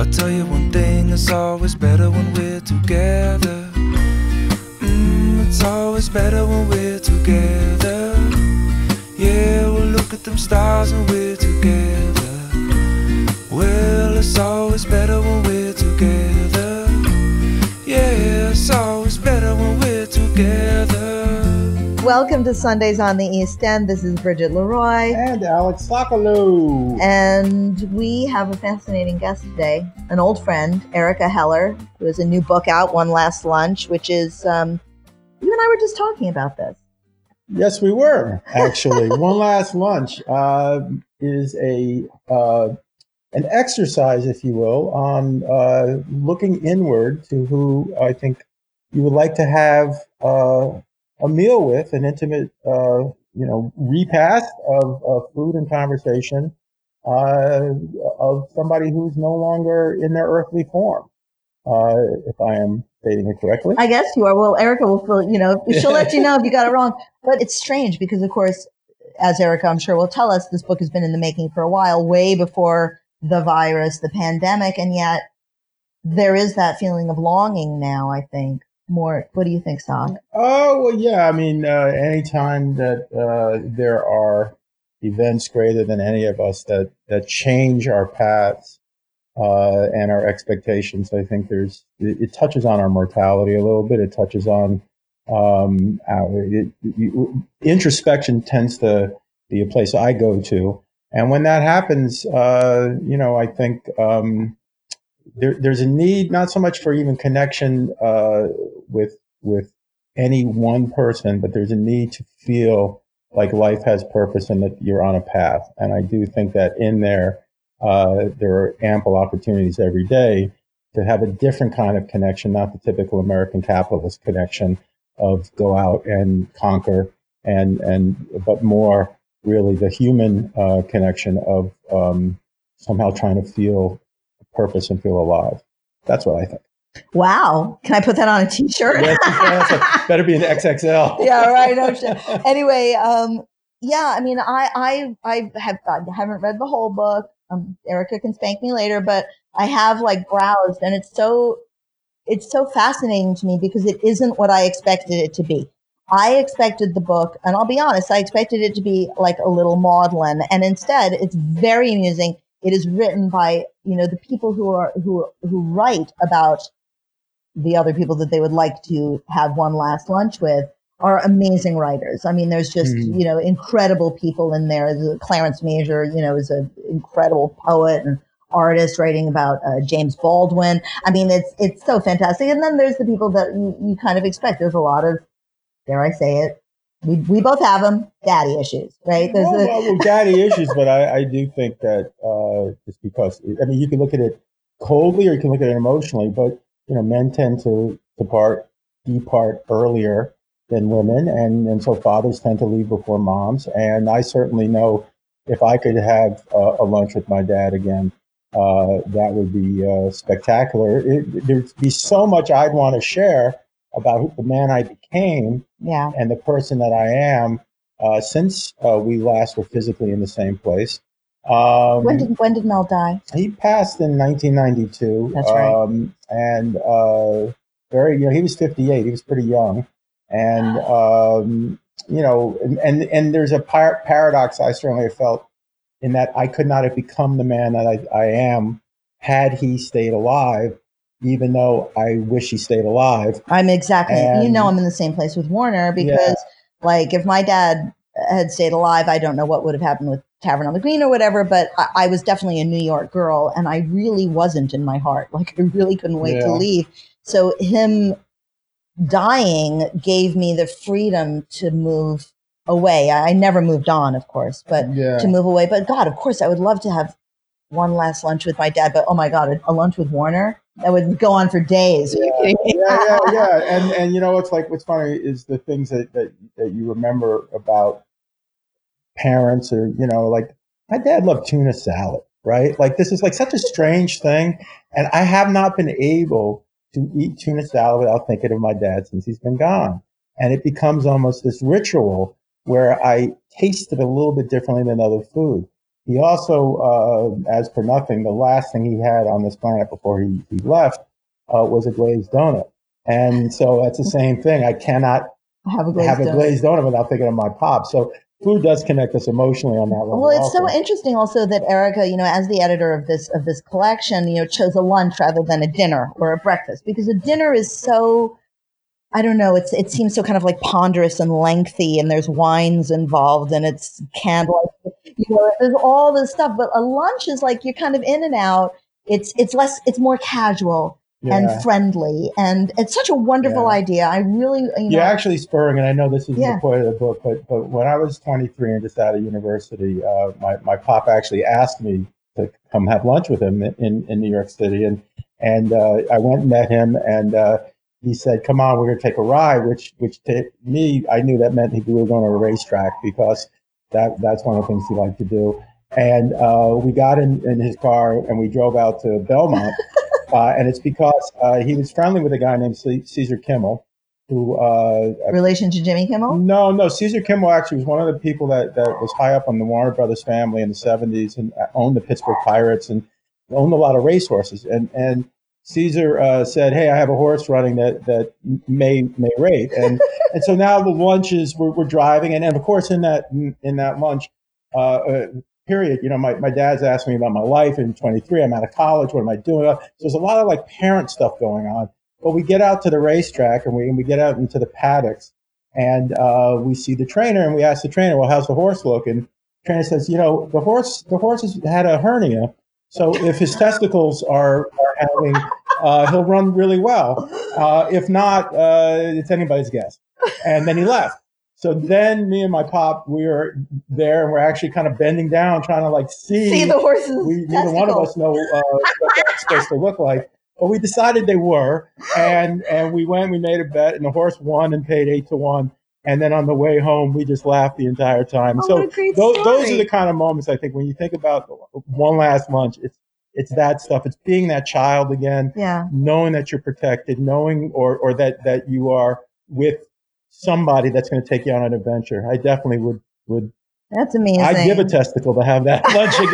I'll tell you one thing, it's always better when we're together. Mm, it's always better when we're together. Yeah, we'll look at them stars when we're together. Well, it's always better when we're Welcome to Sundays on the East End. This is Bridget Leroy. And Alec Sokolow. And we have a fascinating guest today, an old friend, Erica Heller, who has a new book out, One Last Lunch, which is, um, you and I were just talking about this. Yes, we were actually. One Last Lunch uh, is a uh, an exercise, if you will, on uh, looking inward to who I think you would like to have uh, a meal with, an intimate, uh, you know, repast of, of food and conversation uh, of somebody who's no longer in their earthly form. Uh, if I am stating it correctly. I guess you are. Well, Erica will feel, you know, she'll let you know if you got it wrong. But it's strange because, of course, as Erica, I'm sure will tell us, this book has been in the making for a while, way before the virus, the pandemic, and yet there is that feeling of longing now, I think, more. What do you think, Sock? Oh well, yeah. I mean, uh, anytime that uh, there are events greater than any of us that that change our paths uh, and our expectations, I think there's it, it, touches on our mortality a little bit. It touches on um, our, it, you, introspection tends to be a place I go to, and when that happens, uh, you know, I think. Um, there, there's a need not so much for even connection uh, with with any one person, but there's a need to feel like life has purpose and that you're on a path. And I do think that in there, uh, there are ample opportunities every day to have a different kind of connection, not the typical American capitalist connection of go out and conquer and and but more really the human uh, connection of um, somehow trying to feel purpose and feel alive. That's what I think. Wow. Can I put that on a t-shirt? yes, better be an XXL. yeah, right. No shit. Anyway, um, yeah, I mean, I, I, I have, I haven't read the whole book. Um, Erica can spank me later, but I have like browsed and it's so, it's so fascinating to me because it isn't what I expected it to be. I expected the book, and I'll be honest, I expected it to be like a little maudlin, and instead it's very amusing. It is written by, you know, the people who are, who, who write about the other people that they would like to have one last lunch with are amazing writers. I mean, there's just, mm. you know, incredible people in there. Clarence Major, you know, is an incredible poet and artist writing about uh, James Baldwin. I mean, it's, it's so fantastic. And then there's the people that you, you kind of expect. There's a lot of, dare I say it, we, we both have them, daddy issues, right? There's well, a- well, daddy issues, but I, I do think that uh, just because, I mean, you can look at it coldly or you can look at it emotionally, but you know, men tend to depart depart earlier than women, and and so fathers tend to leave before moms. And I certainly know if I could have uh, a lunch with my dad again, uh, that would be uh, spectacular. It, there'd be so much I'd want to share about the man I became, yeah. and the person that I am uh, since uh, we last were physically in the same place. Um, when did when did Mel die? He passed in 1992. That's right. Um, and uh, very, you know, he was 58. He was pretty young, and um, you know, and, and and there's a par- paradox I certainly felt in that I could not have become the man that I, I am had he stayed alive. Even though I wish he stayed alive. I'm exactly. And, you know, I'm in the same place with Warner because, yeah. like, if my dad had stayed alive, I don't know what would have happened with Tavern on the Green or whatever, but I, I, was definitely a New York girl and I really wasn't in my heart. Like I really couldn't wait yeah. to leave. So him dying gave me the freedom to move away. I, I never moved on, of course, but yeah. to move away. But God, of course, I would love to have one last lunch with my dad, but oh my god, a, a lunch with Warner that would go on for days. Yeah, yeah, yeah, yeah. And and you know what's like what's funny is the things that, that that you remember about parents or you know like my dad loved tuna salad, right? Like this is like such a strange thing, and I have not been able to eat tuna salad without thinking of my dad since he's been gone, and it becomes almost this ritual where I taste it a little bit differently than other food. He also, uh, as for nothing, the last thing he had on this planet before he, he left uh, was a glazed donut. And so that's the same thing. I cannot have a glazed, have a donut. glazed donut without thinking of my pop. So food does connect us emotionally on that level. Well, it's also. so interesting also that Erica, you know, as the editor of this of this collection, you know, chose a lunch rather than a dinner or a breakfast because a dinner is so I don't know, it's it seems so kind of like ponderous and lengthy and there's wines involved and it's candlelight you know, there's all this stuff. But a lunch is like you're kind of in and out. It's it's less it's more casual Yeah. and friendly and it's such a wonderful Yeah. idea. I really you know You're actually spurring, and I know this is Yeah. the point of the book, but but when I was 23 and just out of university, uh, my my pop actually asked me to come have lunch with him in in New York City, and and uh, I went and met him, and uh, he said, "Come on, we're going to take a ride," which which to me, I knew that meant we were going to a racetrack because that that's one of the things he liked to do. And uh, we got in, in his car and we drove out to Belmont. uh, and it's because uh, he was friendly with a guy named C- Caesar Kimmel, who uh, relation to Jimmy Kimmel. no, no. Caesar Kimmel actually was one of the people that, that was high up on the Warner Brothers family in the 70s and owned the Pittsburgh Pirates and owned a lot of racehorses. And and Caesar uh, said, "Hey, I have a horse running that that may may rate." And and so now the lunches we're, we're driving, and, and of course in that in that lunch uh, uh, period, you know, my, my dad's asked me about my life. In 23, I'm out of college. What am I doing? So there's a lot of like parent stuff going on. But we get out to the racetrack and we and we get out into the paddocks and uh, we see the trainer and we ask the trainer, well, how's the horse looking? The trainer says, you know, the horse, the horse has had a hernia. So if his testicles are, are having, uh, he'll run really well. Uh, if not, uh, it's anybody's guess. And then he left. So then me and my pop, we were there and we're actually kind of bending down, trying to like see. See the horses. we, neither one of us know uh, what that's supposed to look like. But we decided they were, and and we went. We made a bet, and the horse won and paid eight to one. And then on the way home, we just laughed the entire time. Oh, so what a great those, those are the kind of moments I think when you think about one last lunch. It's it's that stuff. It's being that child again, Yeah. knowing that you're protected, knowing or or that that you are with somebody that's going to take you on an adventure. I definitely would would. That's amazing. I'd give a testicle to have that lunch again.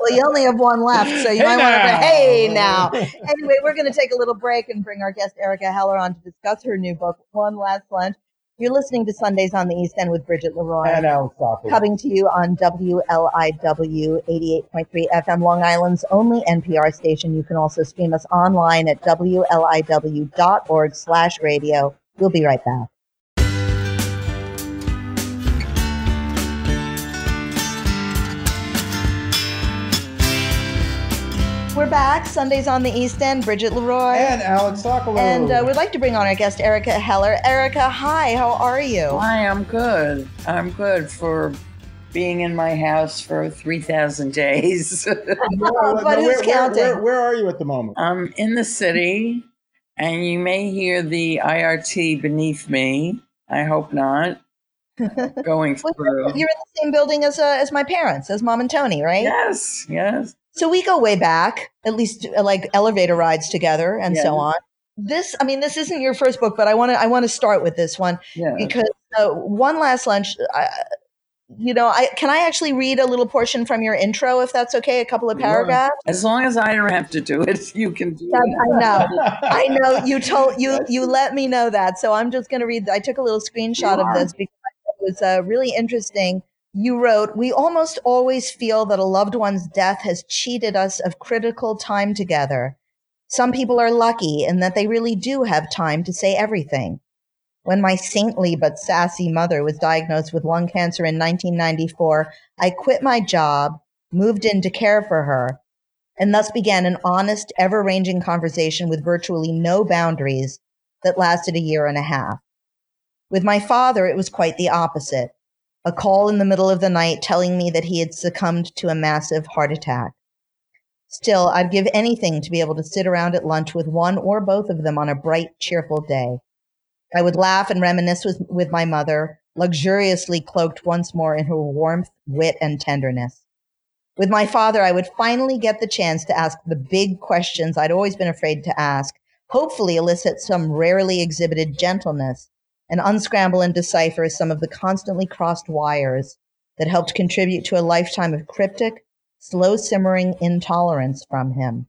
well, you only have one left, so you Hey might want to. now. Hey, now. Anyway, we're going to take a little break and bring our guest Erica Heller on to discuss her new book, One Last Lunch. You're listening to Sundays on the East End with Bridget Leroy. and Soccer. Coming to you on WLIW 88.3 FM, Long Island's only NPR station. You can also stream us online at WLIW.org slash radio. We'll be right back. We're back. Sundays on the East End. Bridget Leroy. and Alex Soccer. And uh, we'd like to bring on our guest, Erica Heller. Erica, hi, how are you? Hi, I'm good. I'm good for being in my house for 3,000 days. but who's where, counting? Where, where are you at the moment? I'm in the city, and you may hear the IRT beneath me. I hope not. Going through. You're in the same building as uh, as my parents, as mom and Tony, right? Yes, yes. So we go way back, at least uh, like elevator rides together and Yeah. so on. This, I mean, this isn't your first book, but I want to I want to start with this one Yeah. because uh, one last lunch. I, you know, I can I actually read a little portion from your intro, if that's okay, a couple of paragraphs. As long as I don't have to do it, you can do That- it. I know. I know you told you you let me know that, so I'm just going to read. I took a little screenshot of this because was uh, really interesting. You wrote, "We almost always feel that a loved one's death has cheated us of critical time together. Some people are lucky in that they really do have time to say everything." When my saintly but sassy mother was diagnosed with lung cancer in 1994, I quit my job, moved in to care for her, and thus began an honest, ever ranging conversation with virtually no boundaries that lasted a year and a half. With my father, it was quite the opposite. a call in the middle of the night telling me that he had succumbed to a massive heart attack. Still, I'd give anything to be able to sit around at lunch with one or both of them on a bright, cheerful day. I would laugh and reminisce with, with my mother, luxuriously cloaked once more in her warmth, wit, and tenderness. With my father, I would finally get the chance to ask the big questions I'd always been afraid to ask, hopefully elicit some rarely exhibited gentleness, and unscramble and decipher some of the constantly crossed wires that helped contribute to a lifetime of cryptic, slow simmering intolerance from him.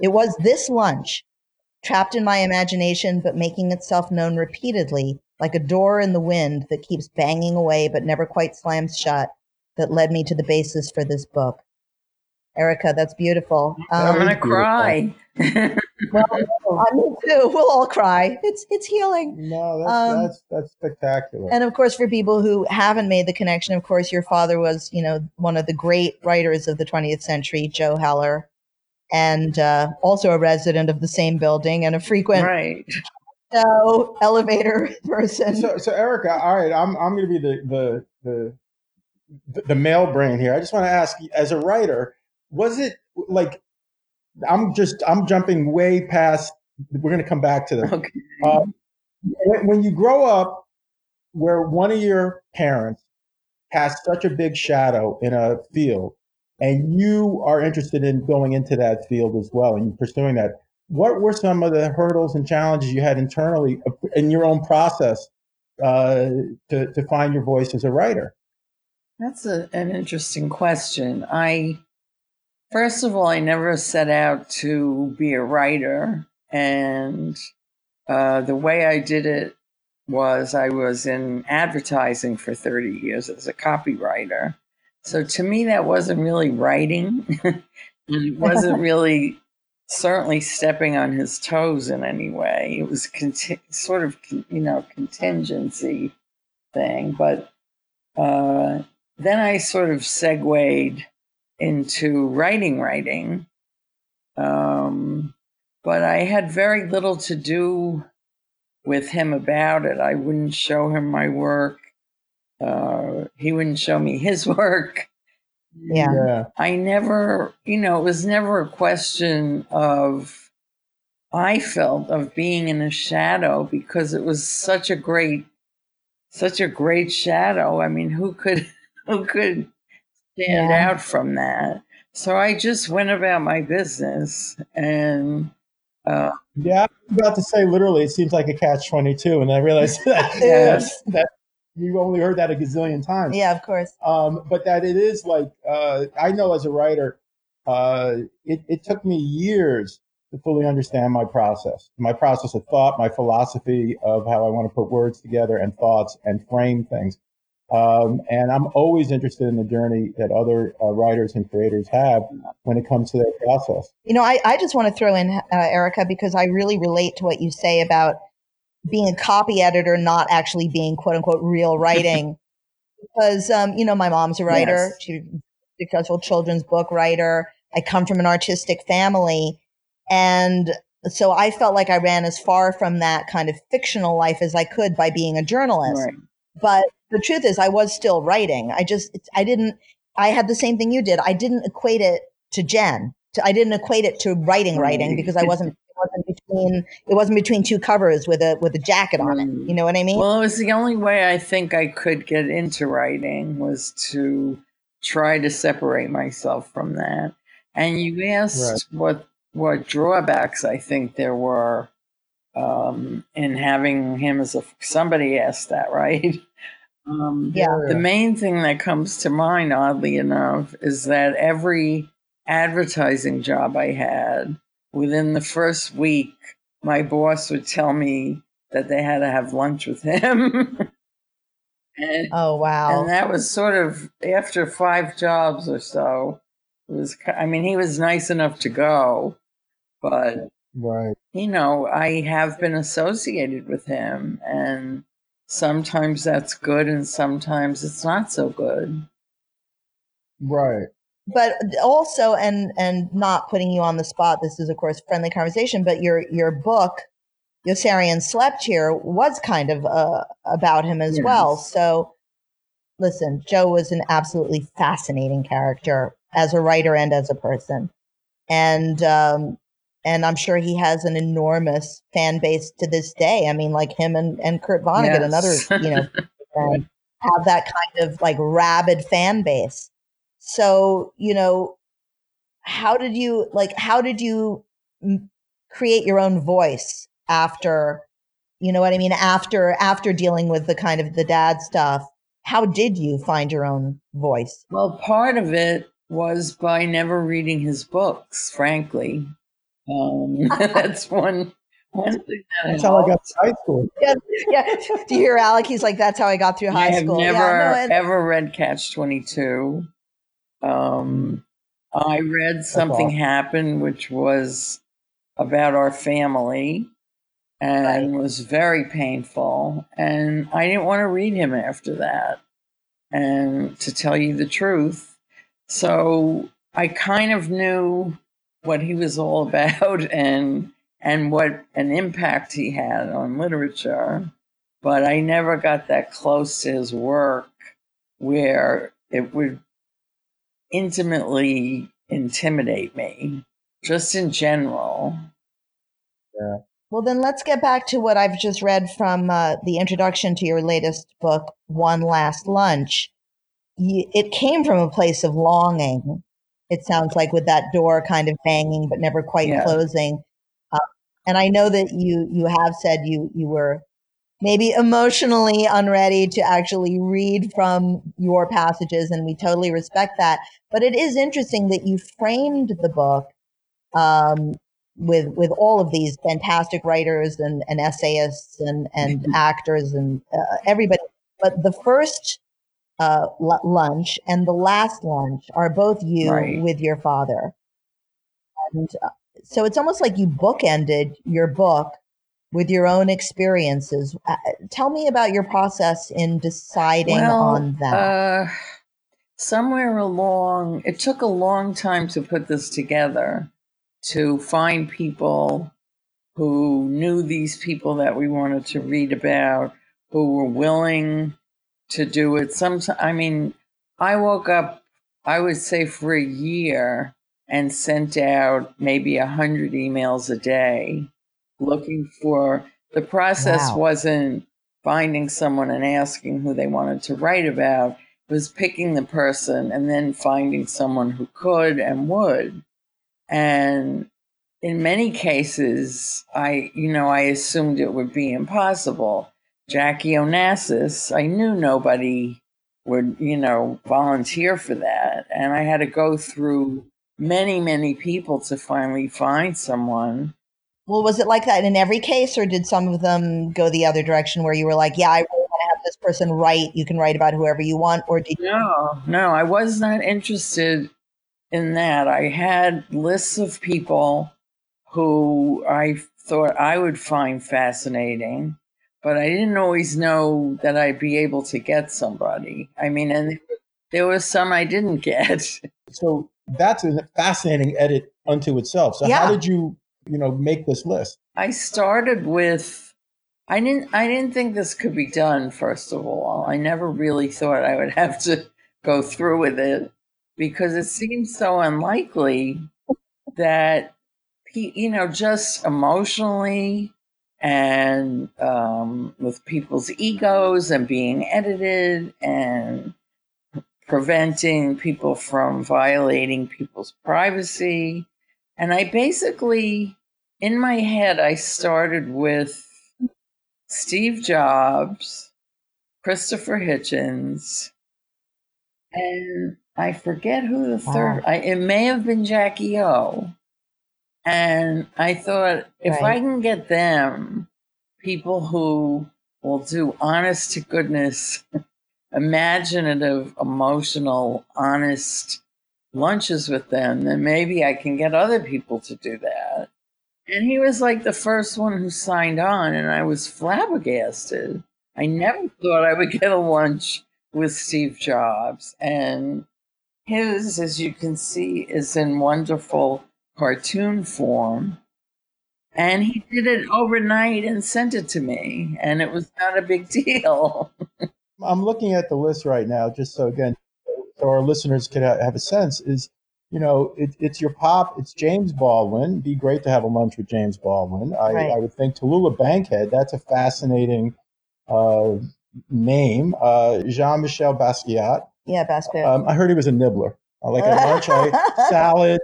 It was this lunch, trapped in my imagination but making itself known repeatedly, like a door in the wind that keeps banging away but never quite slams shut, that led me to the basis for this book. Erica, that's beautiful. Um, I'm gonna cry. Well, I me too. We'll all cry. It's it's healing. No, that's, um, that's that's spectacular. And of course, for people who haven't made the connection, of course, your father was, you know, one of the great writers of the 20th century, Joe Heller, and uh, also a resident of the same building and a frequent right. So elevator person. So, so Erica, all right, I'm I'm going to be the the the the male brain here. I just want to ask, as a writer, was it like I'm just I'm jumping way past. We're going to come back to this. Okay. Uh, when, when you grow up, where one of your parents has such a big shadow in a field, and you are interested in going into that field as well, and you're pursuing that. What were some of the hurdles and challenges you had internally in your own process uh, to to find your voice as a writer? That's a, an interesting question. I, first of all, I never set out to be a writer. And uh, the way I did it was I was in advertising for 30 years as a copywriter. So to me, that wasn't really writing. it wasn't really certainly stepping on his toes in any way. It was conti- sort of, you know, contingency thing. But uh, then I sort of segued into writing, writing. Um, but I had very little to do with him about it. I wouldn't show him my work. Uh, he wouldn't show me his work. Yeah. yeah. I never, you know, it was never a question of, I felt of being in a shadow because it was such a great, such a great shadow. I mean, who could, who could stand yeah. out from that. So I just went about my business and uh, yeah, I'm about to say literally, it seems like a catch twenty two, and I realized that, yes. that you only heard that a gazillion times. Yeah, of course. Um, but that it is like uh, I know as a writer, uh, it, it took me years to fully understand my process, my process of thought, my philosophy of how I want to put words together and thoughts and frame things. Um, and I'm always interested in the journey that other uh, writers and creators have when it comes to their process. You know, I, I just want to throw in, uh, Erica, because I really relate to what you say about being a copy editor, not actually being quote unquote real writing. because, um, you know, my mom's a writer, yes. she's a successful children's book writer. I come from an artistic family. And so I felt like I ran as far from that kind of fictional life as I could by being a journalist. Right. But the truth is I was still writing. I just, I didn't, I had the same thing you did. I didn't equate it to Jen. To, I didn't equate it to writing, writing because I wasn't, it wasn't between, it wasn't between two covers with a, with a jacket on it. You know what I mean? Well, it was the only way I think I could get into writing was to try to separate myself from that. And you asked right. what, what drawbacks I think there were um, in having him as a somebody asked that right um, yeah. The main thing that comes to mind, oddly enough, is that every advertising job I had, within the first week, my boss would tell me that they had to have lunch with him. and, oh wow! And that was sort of after five jobs or so. It was. I mean, he was nice enough to go, but right. You know, I have been associated with him, and sometimes that's good and sometimes it's not so good. Right. But also, and and not putting you on the spot. This is, of course, friendly conversation. But your your book, Yossarian slept here, was kind of uh, about him as yes. well. So, listen, Joe was an absolutely fascinating character as a writer and as a person. And, um, and I'm sure he has an enormous fan base to this day. I mean, like him and, and Kurt Vonnegut, yes. another, you know, um, have that kind of like rabid fan base. So, you know, how did you like, how did you create your own voice after, you know what I mean? After, after dealing with the kind of the dad stuff, how did you find your own voice? Well, part of it was by never reading his books, frankly. Um, that's one one That's how I got to high school. Yeah, yeah. Do you hear Alec? He's like, "That's how I got through high I school." I have never yeah, no, ever read Catch Twenty Two. Um, I read something Happened, which was about our family, and right. was very painful. And I didn't want to read him after that. And to tell you the truth, so I kind of knew what he was all about and and what an impact he had on literature. But I never got that close to his work where it would intimately intimidate me, just in general. Yeah. Well, then let's get back to what I've just read from uh, the introduction to your latest book, One Last Lunch. It came from a place of longing. It sounds like with that door kind of banging, but never quite yeah. closing. Uh, and I know that you you have said you you were maybe emotionally unready to actually read from your passages, and we totally respect that. But it is interesting that you framed the book um, with with all of these fantastic writers and, and essayists and and mm-hmm. actors and uh, everybody. But the first uh, l- lunch and the last lunch are both you right. with your father, and uh, so it's almost like you bookended your book with your own experiences. Uh, tell me about your process in deciding well, on that. Uh, somewhere along, it took a long time to put this together to find people who knew these people that we wanted to read about, who were willing to do it. Sometimes, I mean, I woke up, I would say for a year and sent out maybe a hundred emails a day looking for the process wow. wasn't finding someone and asking who they wanted to write about it was picking the person and then finding someone who could and would and in many cases, I, you know, I assumed it would be impossible. Jackie Onassis, I knew nobody would, you know, volunteer for that. And I had to go through many, many people to finally find someone. Well, was it like that in every case, or did some of them go the other direction where you were like, yeah, I really want to have this person write? You can write about whoever you want, or did? No, no, I was not interested in that. I had lists of people who I thought I would find fascinating, but I didn't always know that I'd be able to get somebody. I mean, and there was some I didn't get. So that's a fascinating edit unto itself. So yeah. how did you, you know, make this list? I started with I didn't I didn't think this could be done first of all. I never really thought I would have to go through with it because it seems so unlikely that you know just emotionally and um, with people's egos and being edited and preventing people from violating people's privacy and i basically in my head i started with steve jobs christopher hitchens and I forget who the third. Wow. I, it may have been Jackie O. And I thought if right. I can get them, people who will do honest to goodness, imaginative, emotional, honest lunches with them, then maybe I can get other people to do that. And he was like the first one who signed on, and I was flabbergasted. I never thought I would get a lunch with Steve Jobs. And his, as you can see, is in wonderful cartoon form. And he did it overnight and sent it to me, and it was not a big deal. I'm looking at the list right now, just so again, so our listeners could have a sense. Is you know, it, it's your pop, it's James Baldwin. It'd be great to have a lunch with James Baldwin. I, right. I would think Tallulah Bankhead. That's a fascinating uh, name. Uh, Jean Michel Basquiat. Yeah, Basquiat. Um, I heard he was a nibbler. Uh, like at lunch, I salad.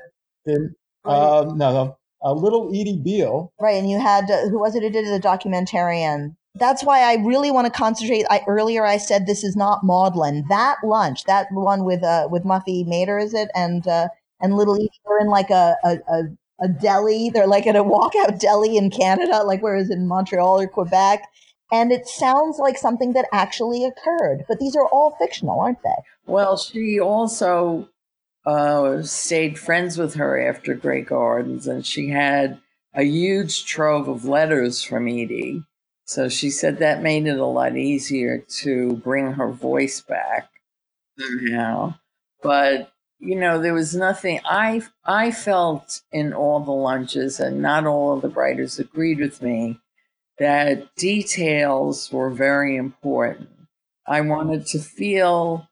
Then, um, no, no, a little Edie Beale. Right, and you had uh, who was it who did the documentarian? That's why I really want to concentrate. I, earlier I said this is not maudlin. That lunch, that one with uh with Muffie Mater, is it? And uh, and Little Edie, they're in like a, a, a a deli. They're like at a walkout deli in Canada, like whereas in Montreal or Quebec. And it sounds like something that actually occurred, but these are all fictional, aren't they? Well, she also uh, stayed friends with her after Grey Gardens, and she had a huge trove of letters from Edie. So she said that made it a lot easier to bring her voice back somehow. But you know, there was nothing. I I felt in all the lunches, and not all of the writers agreed with me that details were very important. I wanted to feel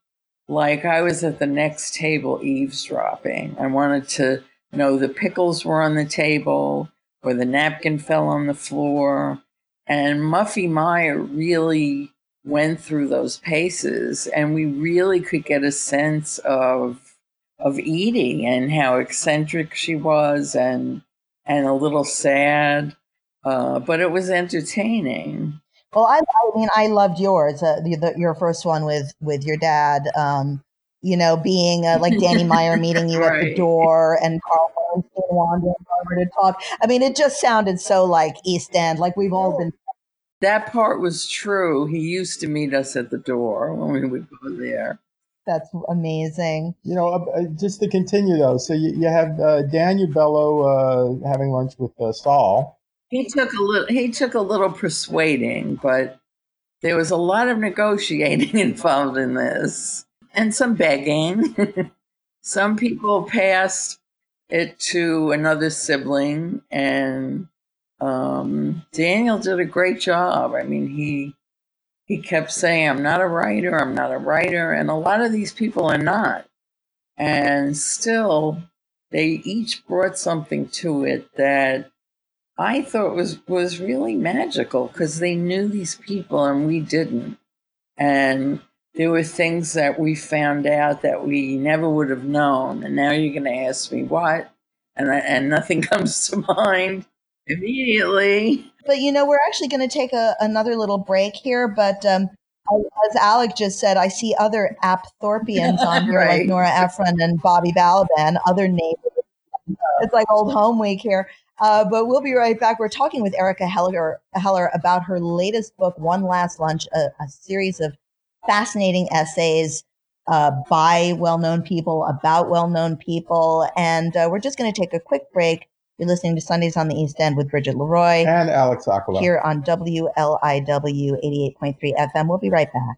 like I was at the next table eavesdropping. I wanted to know the pickles were on the table or the napkin fell on the floor. And Muffie Meyer really went through those paces and we really could get a sense of of Edie and how eccentric she was and and a little sad. Uh, but it was entertaining. Well, I, I mean, I loved yours, uh, the, the, your first one with with your dad. Um, you know, being uh, like Danny Meyer meeting you right. at the door and Carl Bernstein wandering over to talk. I mean, it just sounded so like East End, like we've all been. That part was true. He used to meet us at the door when we would go there. That's amazing. You know, uh, uh just to continue though, so you, you have uh, Daniel Bellow uh, having lunch with uh, Saul he took a little. He took a little persuading, but there was a lot of negotiating involved in this, and some begging. some people passed it to another sibling, and um, Daniel did a great job. I mean, he he kept saying, "I'm not a writer. I'm not a writer," and a lot of these people are not, and still, they each brought something to it that I thought was was really magical because they knew these people and we didn't, and there were things that we found out that we never would have known. And now you're going to ask me what, and I, and nothing comes to mind immediately. But you know, we're actually going to take a, another little break here, but. Um, as Alec just said, I see other Apthorpians on here, right. like Nora Ephron and Bobby Balaban, other neighbors. It's like old home week here. Uh, but we'll be right back. We're talking with Erica Heller, Heller about her latest book, One Last Lunch, a, a series of fascinating essays uh, by well known people, about well known people. And uh, we're just going to take a quick break. You're listening to Sundays on the East End with Bridget Leroy and Alec Sokolow here on WLIW 88.3 FM. We'll be right back.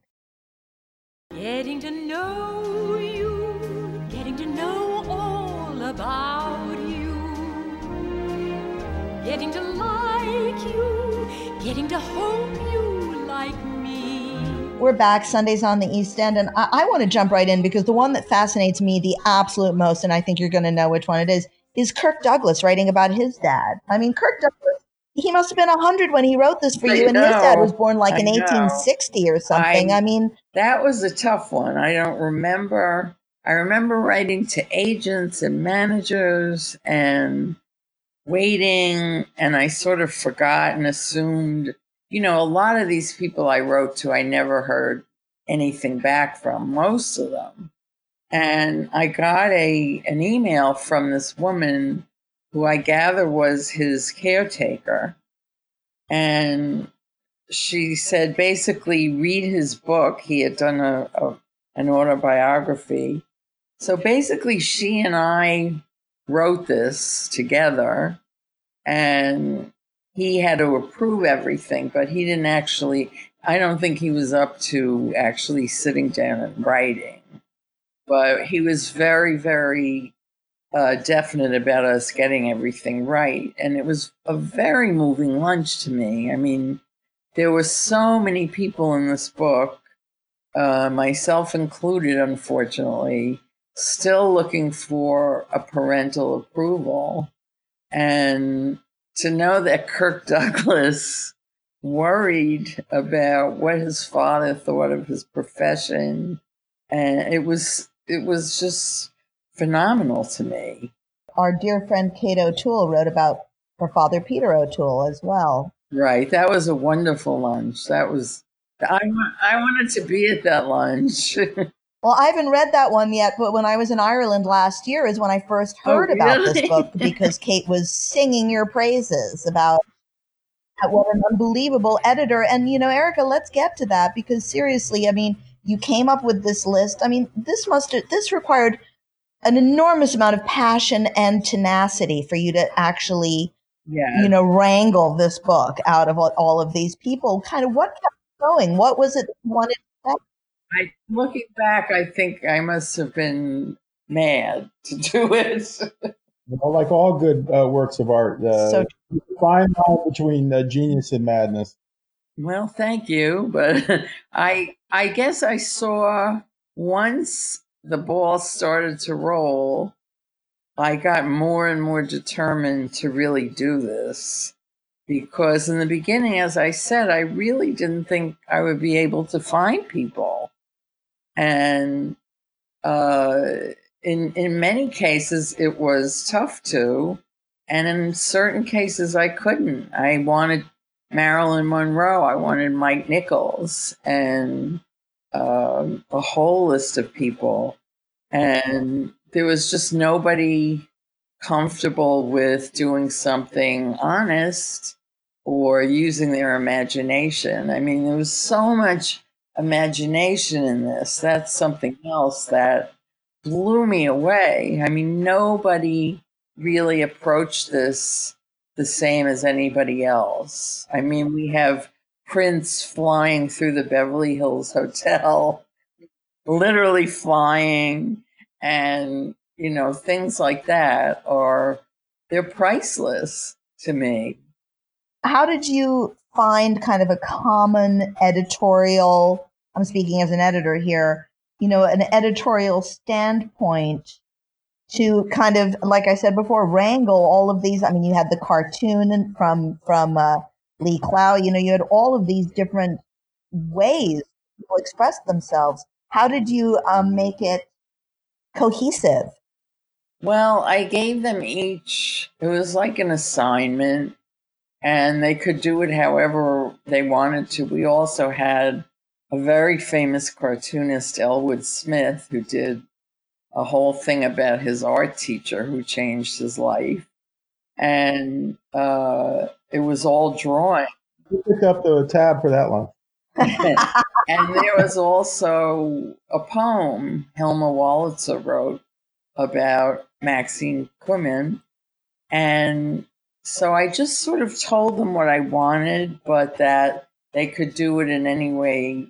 We're back. Sundays on the East End, and I, I want to jump right in because the one that fascinates me the absolute most, and I think you're going to know which one it is, is Kirk Douglas writing about his dad. I mean, Kirk Douglas he must have been 100 when he wrote this for you and his dad was born like I in know. 1860 or something. I, I, mean that was a tough one. I don't remember. I remember writing to agents and managers and waiting and I sort of forgot and assumed, you know, a lot of these people I wrote to, I never heard anything back from, most of them. And I got a an email from this woman who I gather was his caretaker. And she said basically read his book. He had done a, a an autobiography. So basically she and I wrote this together and he had to approve everything, but he didn't actually, I don't think he was up to actually sitting down and writing. But he was very, very uh, definite about us getting everything right. And it was a very moving lunch to me. I mean, there were so many people in this book uh, myself included, unfortunately, still looking for a parental approval. And to know that Kirk Douglas worried about what his father thought of his profession, and it was it was just phenomenal to me. Our dear friend Kate O'Toole wrote about her father Peter O'Toole as well. Right, that was a wonderful lunch. That was I I wanted to be at that lunch. Well, I haven't read that one yet, but when I was in Ireland last year is when I first Oh, heard about really? this book because Kate was singing your praises about what an unbelievable editor. And, you know, Erica, let's get to that because seriously, I mean, you came up with this list. I mean, this must, have this required an enormous amount of passion and tenacity for you to actually, yeah. you know, wrangle this book out of all, all of these people. Kind of what kept going? What was it you wanted? I, looking back, I think I must have been mad to do it. You know, like all good uh, works of art, uh, So fine line between uh, genius and madness. Well, thank you, but I I guess I saw once the ball started to roll, I got more and more determined to really do this. Because in the beginning, as I said, I really didn't think I would be able to find people. And uh, in in many cases, it was tough to, and in certain cases, I couldn't. I wanted Marilyn Monroe. I wanted Mike Nichols and um, a whole list of people. And there was just nobody comfortable with doing something honest or using their imagination. I mean, there was so much imagination in this. That's something else that blew me away. I mean, nobody really approached this the same as anybody else. I mean, we have Prince flying through the Beverly Hills Hotel, literally flying, and you know, things like that are they're priceless to me. How did you find kind of a common editorial i'm speaking as an editor here you know an editorial standpoint to kind of like i said before wrangle all of these i mean you had the cartoon from from uh, lee clow you know you had all of these different ways people express themselves. How did you um, make it cohesive? Well, I gave them each, it was like an assignment, and they could do it however they wanted to. We also had a very famous cartoonist, Elwood Smith, who did a whole thing about his art teacher who changed his life. And uh, it was all drawing. You picked up the tab for that one. and there was also a poem Hilma Wolitzer wrote about Maxine Kumin. And so I just sort of told them what I wanted, but that they could do it in any way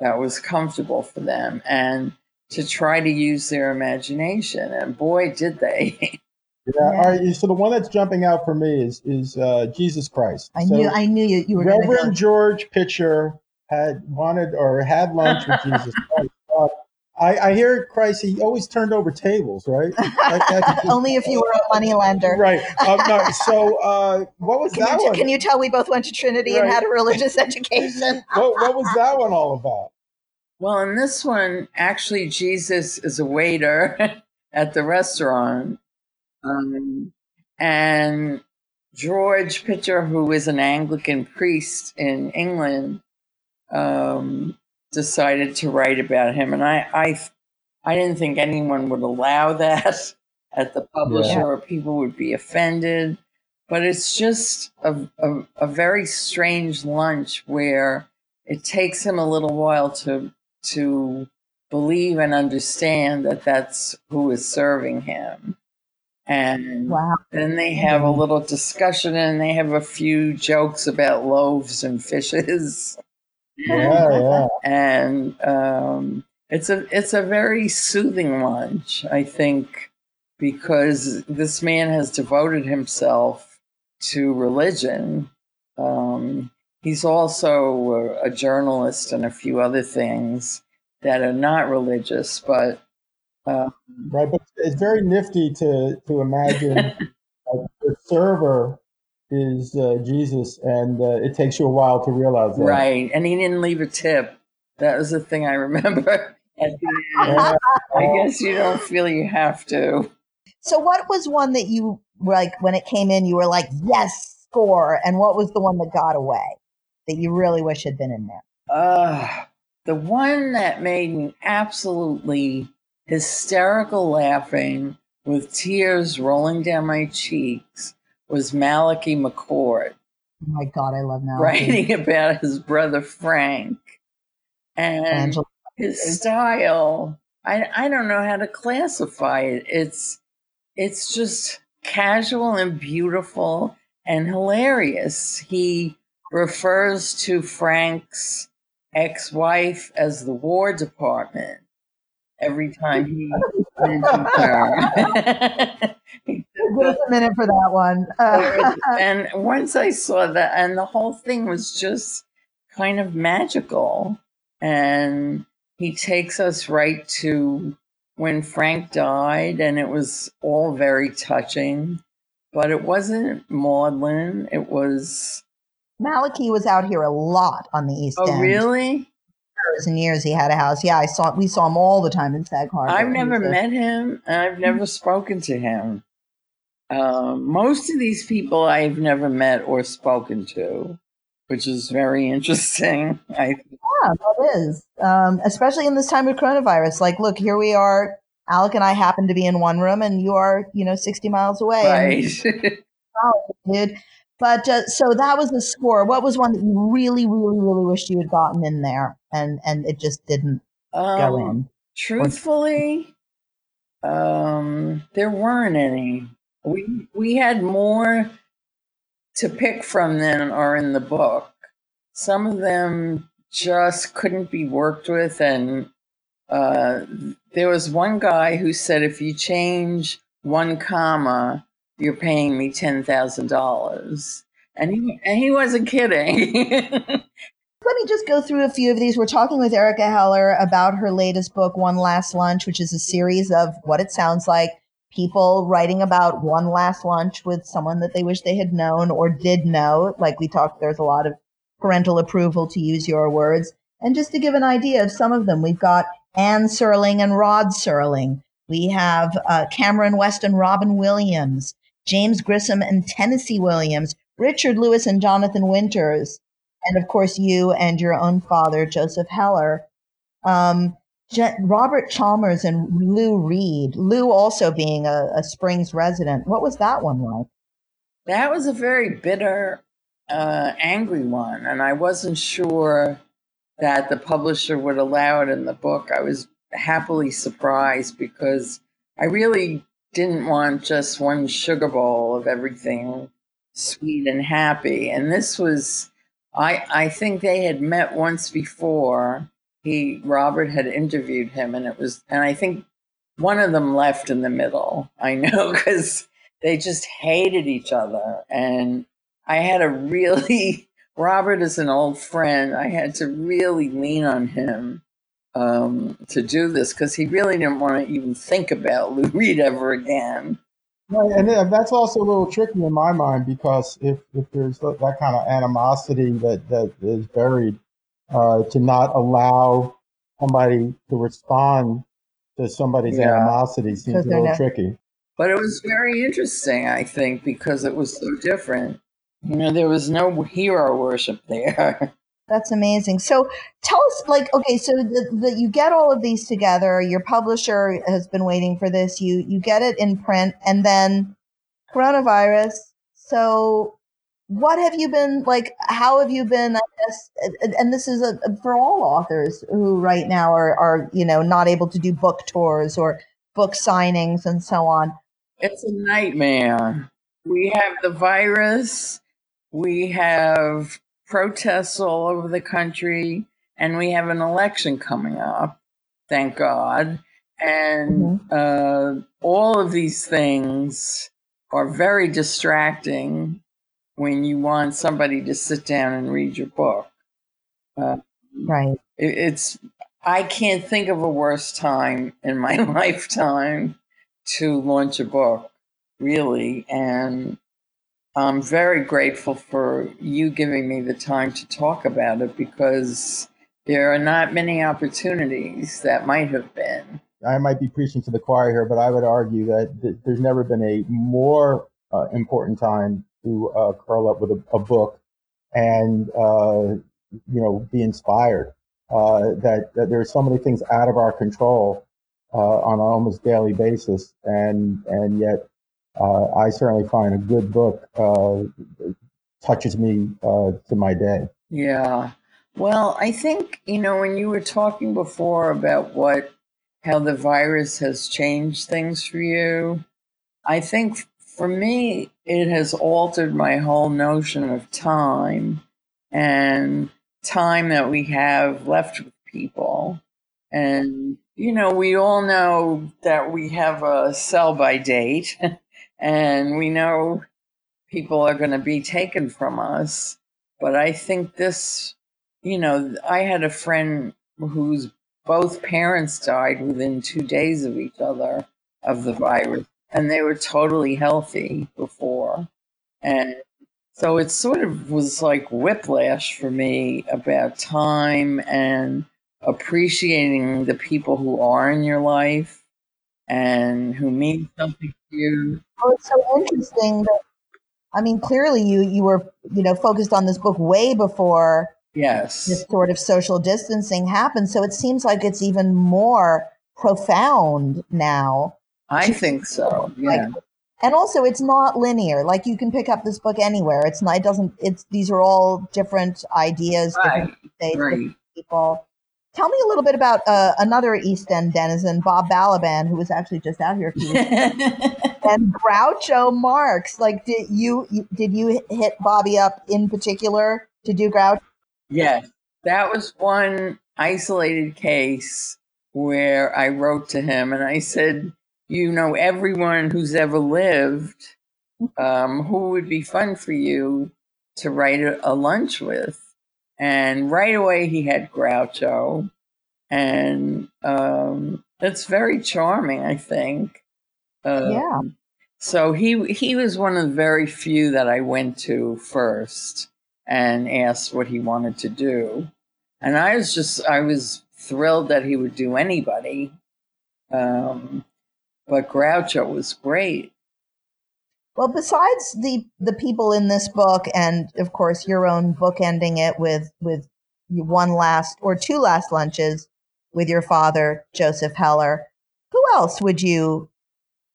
that was comfortable for them and to try to use their imagination. And boy, did they. Yeah. Yeah. All right. So the one that's jumping out for me is is uh, Jesus Christ. i So knew i knew you, you were Reverend go George Pitcher had wanted or had lunch with Jesus Christ. I, I hear Christ. He always turned over tables, right? That- that's just- only if you were a money lender Right. Um, no, so uh, what was Can that you, one? can you tell we both went to Trinity and had a religious education? what, what was that one all about? Well, in this one, actually, Jesus is a waiter at the restaurant. Um, and George Pitcher, who is an Anglican priest in England, um, decided to write about him. And I, I, I didn't think anyone would allow that at the publisher Yeah. or people would be offended. But it's just a, a, a very strange lunch where it takes him a little while to to believe and understand that that's who is serving him. And Wow. then they have a little discussion and they have a few jokes about loaves and fishes. Yeah, yeah. And um, it's a it's a very soothing lunch, I think, because this man has devoted himself to religion. Um, he's also a, a journalist and a few other things, that are not religious, but uh, right. But it's very nifty to to imagine the server is uh, Jesus, and uh, it takes you a while to realize that. Right, and he didn't leave a tip. That was the thing I remember. I guess you don't feel you have to. So, what was one that you like when it came in? You were like, "Yes, score!" And what was the one that got away that you really wish had been in there? Uh, the one that made me absolutely hysterical laughing with tears rolling down my cheeks was Malachy McCourt. Oh my God, I love Malachy. Writing about his brother Frank. And Angela. his style, I, I don't know how to classify it. It's it's just casual and beautiful and hilarious. He refers to Frank's ex wife as the War Department every time he her. Give us a minute for that one. and once I saw that, and the whole thing was just kind of magical. And he takes us right to when Frank died, and it was all very touching. But it wasn't maudlin. It was. Malachy was out here a lot on the East oh, End. Oh, really? Years and years he had a house. Yeah, I saw. We saw him all the time in Sag Harbor. I've never met him, and I've never spoken to him. Um, most of these people I've never met or spoken to, which is very interesting. I yeah, that is, um, especially in this time of coronavirus. Like, look, here we are. Alec and I happen to be in one room, and you are, you know, sixty miles away. Right, and, oh, dude. But uh, so that was the score. What was one that you really, really, really wished you had gotten in there, and and it just didn't um, go in? Truthfully, um, there weren't any. We we had more to pick from than are in the book. Some of them just couldn't be worked with, and uh, there was one guy who said, "If you change one comma, you're paying me ten thousand dollars," and he and he wasn't kidding. Let me just go through a few of these. We're talking with Erica Heller about her latest book, One Last Lunch, which is a series of what it sounds like people writing about one last lunch with someone that they wish they had known or did know. Like we talked, there's a lot of parental approval to use your words. And just to give an idea of some of them, we've got Anne Serling and Rod Serling. We have uh, Cameron West and Robin Williams, James Grissom and Tennessee Williams, Richard Lewis and Jonathan Winters, and of course you and your own father, Joseph Heller. Um, Robert Chalmers and Lou Reed. Lou also being a, a, Springs resident. What was that one like? That was a very bitter, uh, angry one, and I wasn't sure that the publisher would allow it in the book. I was happily surprised because I really didn't want just one sugar bowl of everything sweet and happy. And this was, I, I think they had met once before he Robert had interviewed him, and it was, and I think one of them left in the middle. I know because they just hated each other, and I had to really. Robert is an old friend. I had to really lean on him um, to do this because he really didn't want to even think about Lou Reed ever again. Right, and that's also a little tricky in my mind because if, if there's that kind of animosity that, that is buried, uh, to not allow somebody to respond to somebody's yeah. animosity seems a little not- tricky. But it was very interesting, I think, because it was so different. You know, there was no hero worship there. That's amazing. So tell us, like, okay, so that you get all of these together. Your publisher has been waiting for this. You you get it in print, and then coronavirus. So what have you been like how have you been i guess and this is a, for all authors who right now are, are you know not able to do book tours or book signings and so on it's a nightmare we have the virus we have protests all over the country and we have an election coming up thank god and mm-hmm. uh, all of these things are very distracting when you want somebody to sit down and read your book. Uh, right. It, it's I can't think of a worse time in my lifetime to launch a book, really. And I'm very grateful for you giving me the time to talk about it because there are not many opportunities that might have been. I might be preaching to the choir here, but I would argue that th- there's never been a more uh, important time to uh, curl up with a, a book and uh, you know be inspired. Uh, that, that there are so many things out of our control uh, on an almost daily basis, and and yet uh, I certainly find a good book touches me to my day. Yeah. Well, I think, you know, when you were talking before about what how the virus has changed things for you. I think for me, it has altered my whole notion of time and time that we have left with people. And, you know, we all know that we have a sell by date and we know people are going to be taken from us. But I think this, you know, I had a friend whose both parents died within two days of each other of the virus, and they were totally healthy before. And so it sort of was like whiplash for me about time and appreciating the people who are in your life and who mean something to you. Oh, it's so interesting that I mean, clearly you you were you know focused on this book way before Yes. This sort of social distancing happened. So it seems like it's even more profound now. I think so. Yeah. Like, and also it's not linear. Like you can pick up this book anywhere. It's not it doesn't it's these are all different ideas, right. different states, right. different people. Tell me a little bit about uh, another East End denizen, Bob Balaban, who was actually just out here. and Groucho Marx. Like, did you did you hit Bobby up in particular to do Groucho? Yes, that was one isolated case where I wrote to him and I said, You know, everyone who's ever lived, um, who would be fun for you to write a, a lunch with? And right away he had Groucho. And um, it's very charming, I think. Um, yeah. So he he was one of the very few that I went to first and asked what he wanted to do. And I was just, I was thrilled that he would do anybody. Um, but Groucho was great. Well, besides the the people in this book, and of course your own book ending it with with one last or two last lunches with your father, Joseph Heller. Who else would you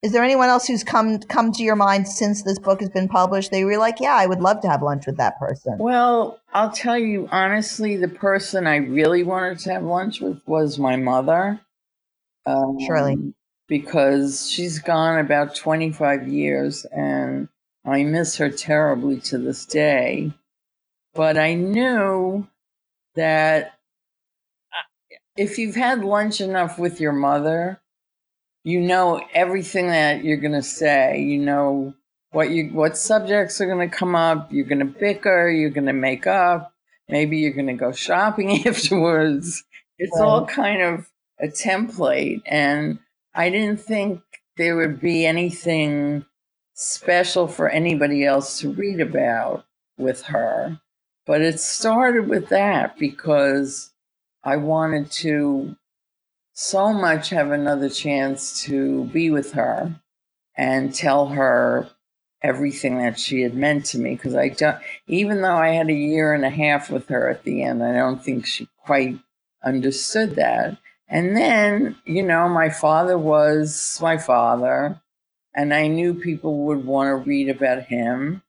is there anyone else who's come come to your mind since this book has been published They were like, yeah, I would love to have lunch with that person? Well, I'll tell you honestly, the person I really wanted to have lunch with was my mother. Um, Surely. Because she's gone about 25 years and I miss her terribly to this day. But I knew that uh, if you've had lunch enough with your mother, you know everything that you're going to say. You know what you what subjects are going to come up. You're going to bicker. You're going to make up. Maybe you're going to go shopping afterwards. It's right. all kind of a template, and I didn't think there would be anything special for anybody else to read about with her. But it started with that because I wanted to so much have another chance to be with her and tell her everything that she had meant to me because I don't even though I had a year and a half with her at the end, I don't think she quite understood that. And then, you know, my father was my father, and I knew people would want to read about him.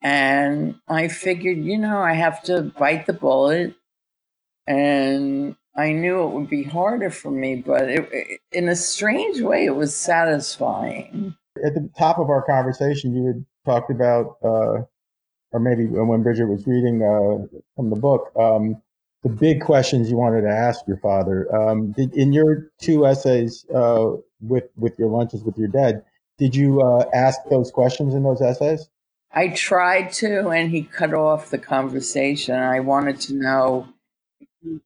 And I figured, you know, I have to bite the bullet and I knew it would be harder for me, but it, in a strange way, it was satisfying. At the top of our conversation, you had talked about, uh, or maybe when Bridget was reading uh, from the book, um, the big questions you wanted to ask your father. Um, did, in your two essays uh, with with your lunches with your dad, did you uh, ask those questions in those essays? I tried to, and he cut off the conversation. I wanted to know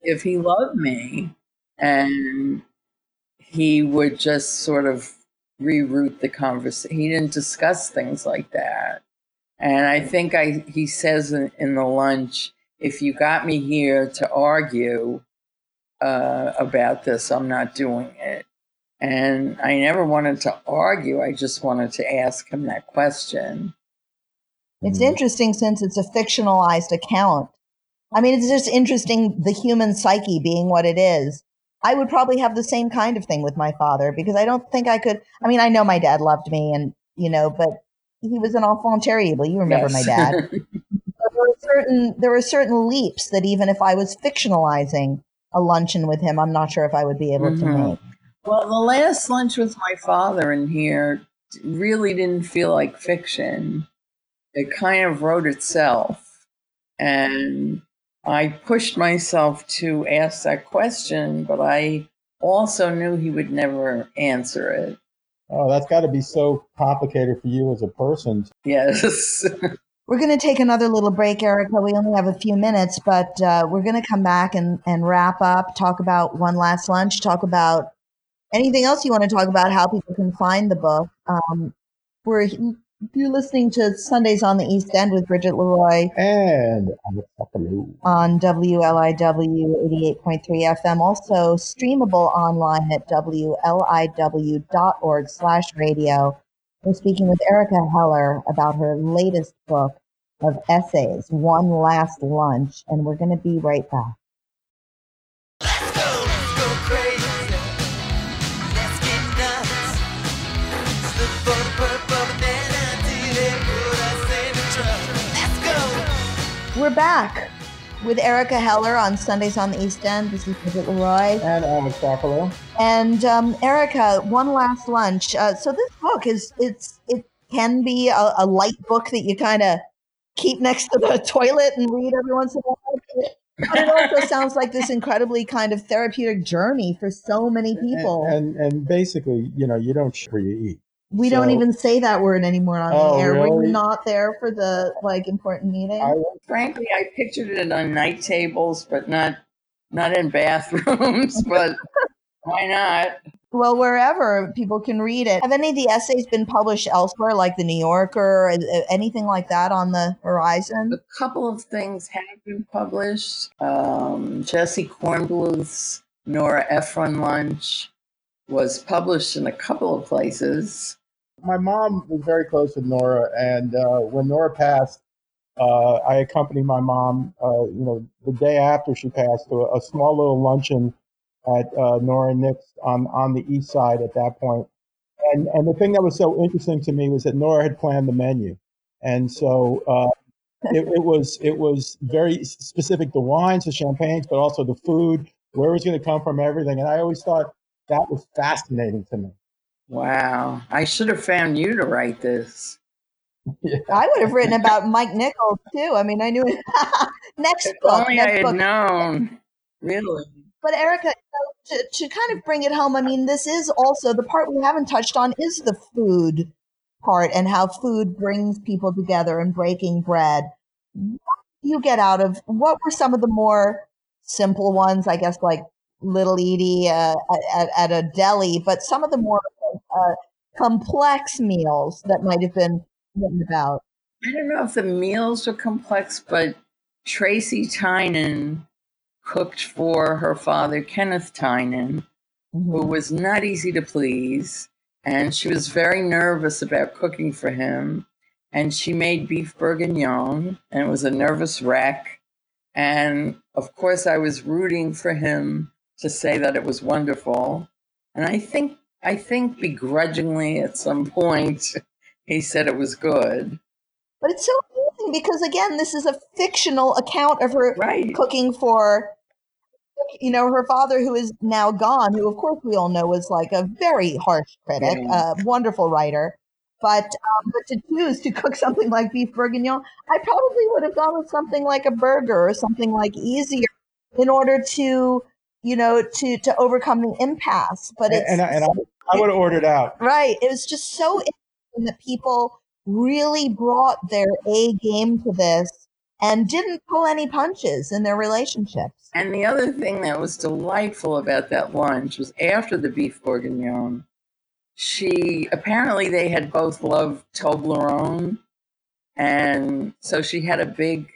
if he loved me and he would just sort of reroute the conversation. He didn't discuss things like that. And I think I he says in, in the lunch, if you got me here to argue uh, about this, I'm not doing it. And I never wanted to argue. I just wanted to ask him that question. It's mm-hmm. interesting since it's a fictionalized account. I mean, it's just interesting the human psyche being what it is. I would probably have the same kind of thing with my father because I don't think I could. I mean, I know my dad loved me and, you know, but he was an enfant terrible. You remember yes. my dad. there were certain there were certain leaps that even if I was fictionalizing a luncheon with him, I'm not sure if I would be able mm-hmm. to make. Well, the last lunch with my father in here really didn't feel like fiction. It kind of wrote itself. And I pushed myself to ask that question, but I also knew he would never answer it. Oh, that's got to be so complicated for you as a person. Yes. we're going to take another little break, Erica. We only have a few minutes, but uh, we're going to come back and, and wrap up, talk about One Last Lunch, talk about anything else you want to talk about, how people can find the book. Um, we're you're listening to Sundays on the East End with Bridget Leroy and on WLIW 88.3 FM. Also streamable online at WLIW.org slash radio. We're speaking with Erica Heller about her latest book of essays, One Last Lunch, and we're going to be right back. Let's go. We're back with Erica Heller on Sundays on the East End. This is Bridget Leroy. And Alec Sokolow. And um, Erica, one last lunch. Uh, so this book is it's it can be a, a light book that you kind of keep next to the toilet and read every once in a while. But it also sounds like this incredibly kind of therapeutic journey for so many people. And, and, and basically, you know, you don't where you eat. We so, don't even say that word anymore on oh, the air. Really? Were you not there for the like important meeting? I, frankly, I pictured it on night tables, but not not in bathrooms. but why not? Well, wherever people can read it. Have any of the essays been published elsewhere, like the New Yorker, or anything like that on the horizon? A couple of things have been published. Um, Jesse Kornbluth's Nora Ephron Lunch was published in a couple of places my mom was very close with Nora, and uh, when Nora passed, uh, I accompanied my mom. Uh, you know, the day after she passed, to a, a small little luncheon at uh, Nora Nick's on on the east side at that point. And and the thing that was so interesting to me was that Nora had planned the menu, and so. Uh, it, it was it was very specific the wines, the champagnes, but also the food, where it was going to come from, everything. And I always thought that was fascinating to me. Mm-hmm. Wow. I should have found you to write this. Yeah. I would have written about Mike Nichols too. I mean, I knew it. next if book. Only next I had book. known. Really. But Erica, to, to kind of bring it home, I mean, this is also the part we haven't touched on is the food part and how food brings people together and breaking bread. What you get out of what were some of the more simple ones, I guess, like Little Edie uh, at, at, a deli, but some of the more uh, complex meals that might have been written about? I don't know if the meals were complex, but Tracy Tynan cooked for her father, Kenneth Tynan, mm-hmm. who was not easy to please. And she was very nervous about cooking for him. And she made beef bourguignon, and it was a nervous wreck. And of course, I was rooting for him to say that it was wonderful. And I think I think begrudgingly at some point he said it was good. But it's so amazing because again, this is a fictional account of her right. cooking for you know her father who is now gone who of course we all know was like a very harsh critic a yeah. wonderful writer but um, but to choose to cook something like beef bourguignon i probably would have gone with something like a burger or something like easier in order to you know to to overcome the impasse but it's and, and, and I, I would have ordered out. Right. It was just so interesting that people really brought their A game to this and didn't pull any punches in their relationships. And the other thing that was delightful about that lunch was after the beef bourguignon, she apparently they had both loved Toblerone. And so she had a big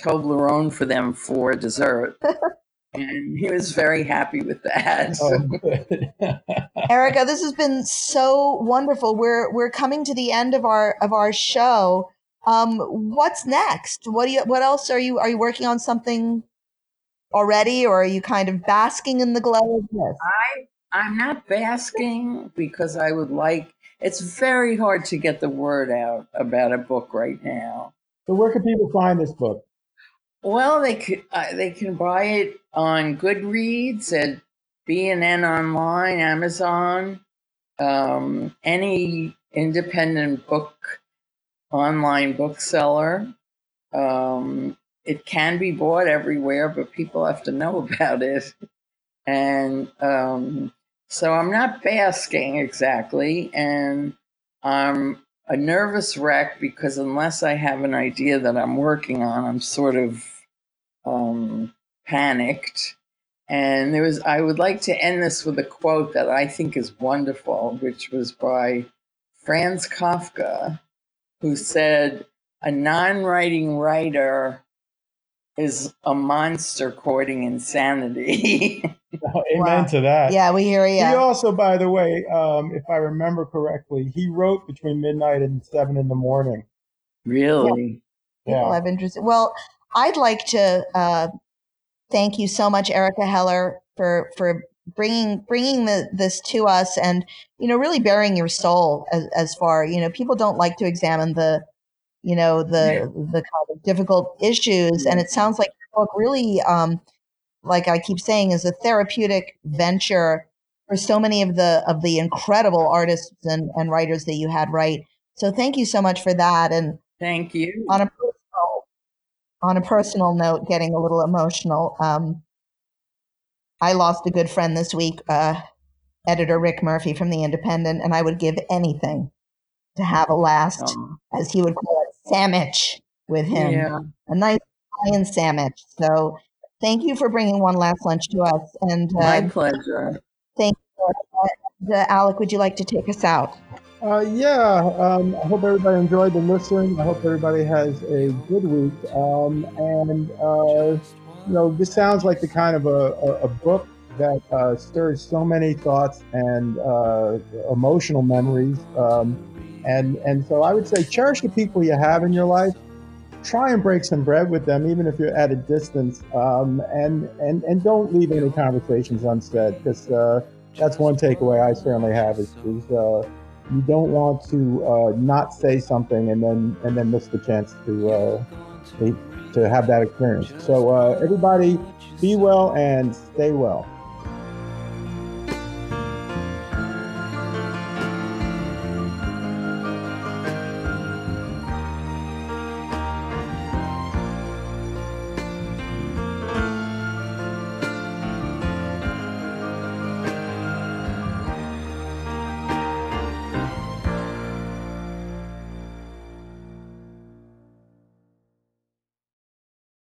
Toblerone for them for dessert. and he was very happy with that. Oh, Erica, this has been so wonderful. We're we're coming to the end of our of our show. Um, what's next? What do you? What else are you? Are you working on something already, or are you kind of basking in the glow of this? I I'm not basking because I would like. It's very hard to get the word out about a book right now. so where can people find this book? Well, they could uh, they can buy it on Goodreads and N Online, Amazon, um, any independent book online bookseller. Um, it can be bought everywhere, but people have to know about it. And um, so I'm not basking exactly, and I'm a nervous wreck because unless I have an idea that I'm working on, I'm sort of um, panicked. And there was, I would like to end this with a quote that I think is wonderful, which was by Franz Kafka, who said, A non writing writer is a monster courting insanity. Oh, amen Wow. to that. Yeah, we hear you. He you. also, by the way, um, if I remember correctly, he wrote between midnight and seven in the morning. really? People Yeah. have interest. Well, I'd like to uh, thank you so much, Erica Heller, for for bringing bringing the, this to us, and you know, really bearing your soul as, as far. You know, people don't like to examine the, you know, the Yeah. the kind of difficult issues, and it sounds like your book really, um, like I keep saying, is a therapeutic venture for so many of the of the incredible artists and, and writers that you had write. So thank you so much for that, and Thank you. on a on a personal note, getting a little emotional. Um, I lost a good friend this week, uh, editor Rick Murphy from the Independent, and I would give anything to have a last, Um, as he would call it, sandwich with him, yeah. a nice Italian sandwich. So, thank you for bringing one last lunch to us, and My uh, pleasure. thank you. Uh, Alec, would you like to take us out? Uh, yeah, um, I hope everybody enjoyed the listen. I hope everybody has a good week. Um, and, uh, you know, this sounds like the kind of a, a, a book that uh, stirs so many thoughts and uh, emotional memories. Um, and, and so I would say cherish the people you have in your life. Try and break some bread with them, even if you're at a distance. Um, and, and, and don't leave any conversations unsaid, because uh, that's one takeaway I certainly have is, is uh, you don't want to uh, not say something and then and then miss the chance to uh, to, have that experience. So uh, everybody, be well and stay well.